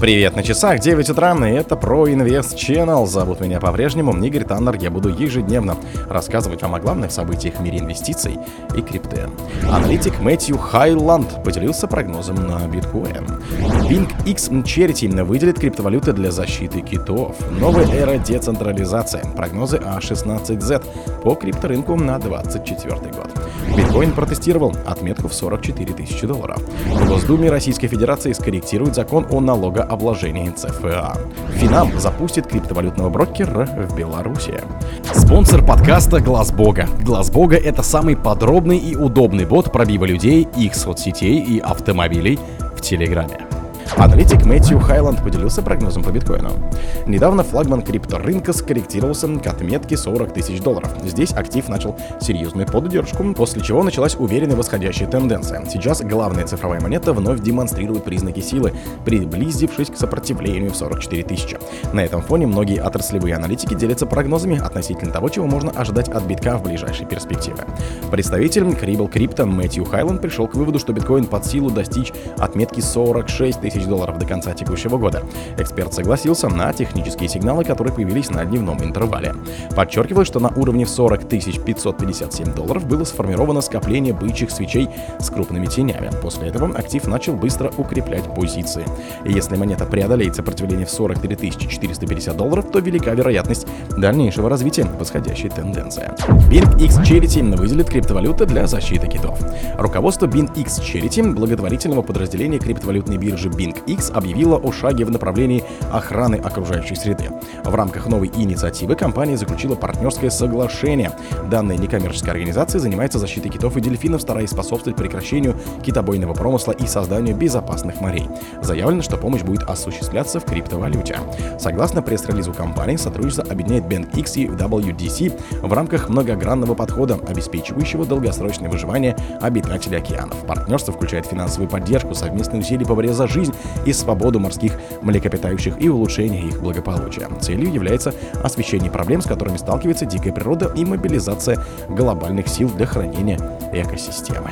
Привет на часах, 9 утра, и это про Инвест Channel. Зовут меня по-прежнему Игорь Таннер. Я буду ежедневно рассказывать вам о главных событиях в мире инвестиций и крипты. Аналитик Мэтью Хайланд поделился прогнозом на биткоин. Bing X Charity выделит криптовалюты для защиты китов. Новая эра децентрализации. Прогнозы А16Z по крипторынку на 2024 год. Биткоин протестировал отметку в 44 тысячи долларов. В Госдуме Российской Федерации скорректирует закон о налога обложения ЦФА. Финам запустит криптовалютного брокера в Беларуси. Спонсор подкаста Глаз Бога. Глаз Бога это самый подробный и удобный бот пробива людей, их соцсетей и автомобилей в Телеграме. Аналитик Мэтью Хайланд поделился прогнозом по биткоину. Недавно флагман крипторынка скорректировался к отметке 40 тысяч долларов. Здесь актив начал серьезную поддержку, после чего началась уверенная восходящая тенденция. Сейчас главная цифровая монета вновь демонстрирует признаки силы, приблизившись к сопротивлению в 44 тысячи. На этом фоне многие отраслевые аналитики делятся прогнозами относительно того, чего можно ожидать от битка в ближайшей перспективе. Представитель Крибл Крипто Мэтью Хайланд пришел к выводу, что биткоин под силу достичь отметки 46 тысяч долларов до конца текущего года. Эксперт согласился на технические сигналы, которые появились на дневном интервале. Подчеркивалось, что на уровне в 40 557 долларов было сформировано скопление бычьих свечей с крупными тенями. После этого актив начал быстро укреплять позиции. И если монета преодолеет сопротивление в 43 450 долларов, то велика вероятность дальнейшего развития восходящей тенденции. BINX Charity выделит криптовалюты для защиты китов. Руководство BINX Charity, благотворительного подразделения криптовалютной биржи BIN X объявила о шаге в направлении охраны окружающей среды. В рамках новой инициативы компания заключила партнерское соглашение. Данная некоммерческая организация занимается защитой китов и дельфинов, стараясь способствовать прекращению китобойного промысла и созданию безопасных морей. Заявлено, что помощь будет осуществляться в криптовалюте. Согласно пресс-релизу компании, сотрудничество объединяет BandX и WDC в рамках многогранного подхода, обеспечивающего долгосрочное выживание обитателей океанов. Партнерство включает финансовую поддержку, совместные усилия по борьбе за жизнь и свободу морских млекопитающих и улучшение их благополучия. Целью является освещение проблем, с которыми сталкивается дикая природа и мобилизация глобальных сил для хранения экосистемы.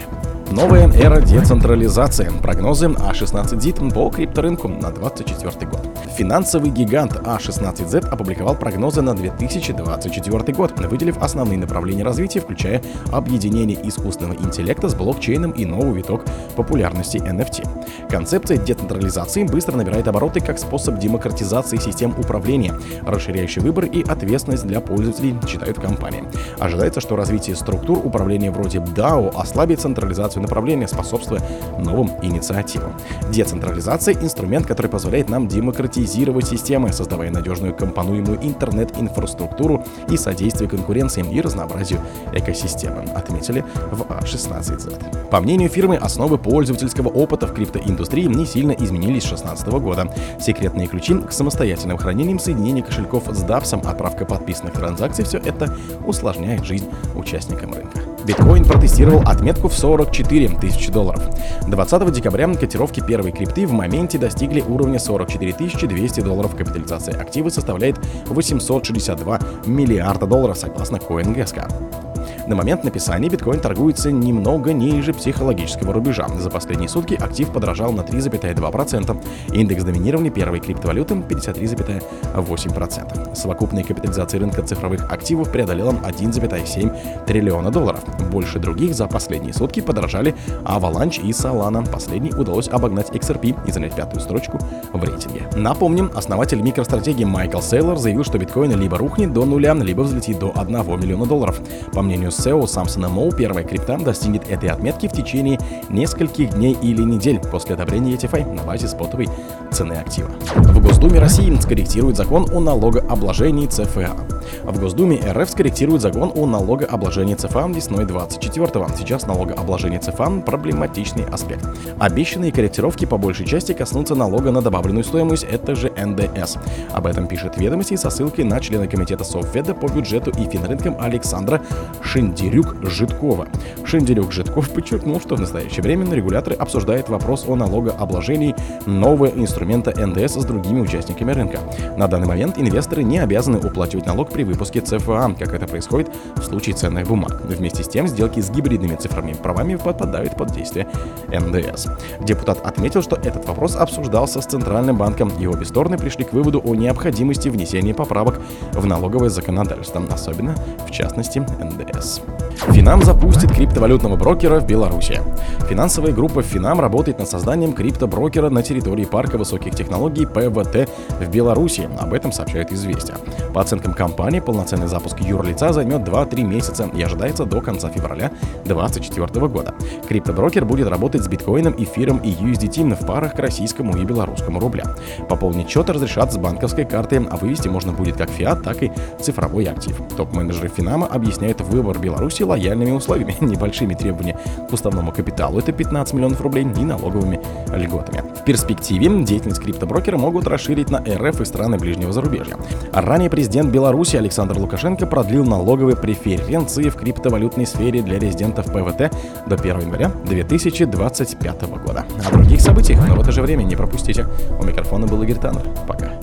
Новая эра децентрализации. Прогнозы А16Z по крипторынку на 2024 год. Финансовый гигант А16Z опубликовал прогнозы на 2024 год, выделив основные направления развития, включая объединение искусственного интеллекта с блокчейном и новый виток популярности NFT. Концепция децентрализации быстро набирает обороты как способ демократизации систем управления, расширяющий выбор и ответственность для пользователей, считают компании. Ожидается, что развитие структур управления вроде DAO ослабит централизацию направления, способствуя новым инициативам. Децентрализация — инструмент, который позволяет нам демократизировать системы, создавая надежную компонуемую интернет-инфраструктуру и содействие конкуренции и разнообразию экосистемы, отметили в А16Z. По мнению фирмы, основы пользовательского опыта в криптоиндустрии не сильно изменились с 2016 года. Секретные ключи к самостоятельным хранениям, соединение кошельков с DApS, отправка подписанных транзакций — все это усложняет жизнь участникам рынка. Биткоин протестировал отметку в 44 тысячи долларов. 20 декабря котировки первой крипты в моменте достигли уровня 44 200 долларов. Капитализация актива составляет 862 миллиарда долларов, согласно CoinGeska. На момент написания биткоин торгуется немного ниже психологического рубежа. За последние сутки актив подорожал на 3,2%. Индекс доминирования первой криптовалюты 53,8%. Совокупная капитализация рынка цифровых активов преодолела 1,7 триллиона долларов. Больше других за последние сутки подорожали Avalanche и Solana. Последний удалось обогнать XRP и занять пятую строчку в рейтинге. Напомним, основатель микростратегии Майкл Сейлор заявил, что биткоин либо рухнет до нуля, либо взлетит до 1 миллиона долларов. По мнению SEO Самсона Моу, первая крипта достигнет этой отметки в течение нескольких дней или недель после одобрения ETFI на базе спотовой цены актива. В Госдуме России скорректирует закон о налогообложении ЦФА. В Госдуме РФ скорректирует закон о налогообложении ЦФА весной 24-го. Сейчас налогообложение ЦФА – проблематичный аспект. Обещанные корректировки по большей части коснутся налога на добавленную стоимость, это же НДС. Об этом пишет ведомости со ссылкой на члена комитета Совведа по бюджету и финрынкам Александра Шендерюк-Житкова. Шендерюк-Житков подчеркнул, что в настоящее время регуляторы обсуждают вопрос о налогообложении нового инструмента НДС с другими участниками рынка. На данный момент инвесторы не обязаны уплачивать налог при выпуске ЦФА, как это происходит в случае ценных бумаг. Вместе с тем, сделки с гибридными цифровыми правами подпадают под действие НДС. Депутат отметил, что этот вопрос обсуждался с Центральным банком, и обе стороны пришли к выводу о необходимости внесения поправок в налоговое законодательство, особенно в частности НДС. Финам запустит криптовалютного брокера в Беларуси. Финансовая группа Финам работает над созданием криптоброкера на территории парка высоких технологий ПВТ в Беларуси. Об этом сообщает «Известия». По оценкам компании, полноценный запуск юрлица займет 2-3 месяца и ожидается до конца февраля 2024 года. Криптоброкер будет работать с биткоином, эфиром и USDT в парах к российскому и белорусскому рубля. Пополнить счет разрешат с банковской карты, а вывести можно будет как фиат, так и цифровой актив. Топ-менеджеры Финама объясняют выбор Беларуси лояльными условиями, небольшими требованиями к уставному капиталу, это 15 миллионов рублей, и налоговыми льготами. В перспективе деятельность криптоброкера могут расширить на РФ и страны ближнего зарубежья. Ранее президент Беларуси Александр Лукашенко продлил налоговые преференции в криптовалютной сфере для резидентов ПВТ до 1 января 2025 года. О других событиях, но в это же время не пропустите. У микрофона был Игорь Таннер. Пока.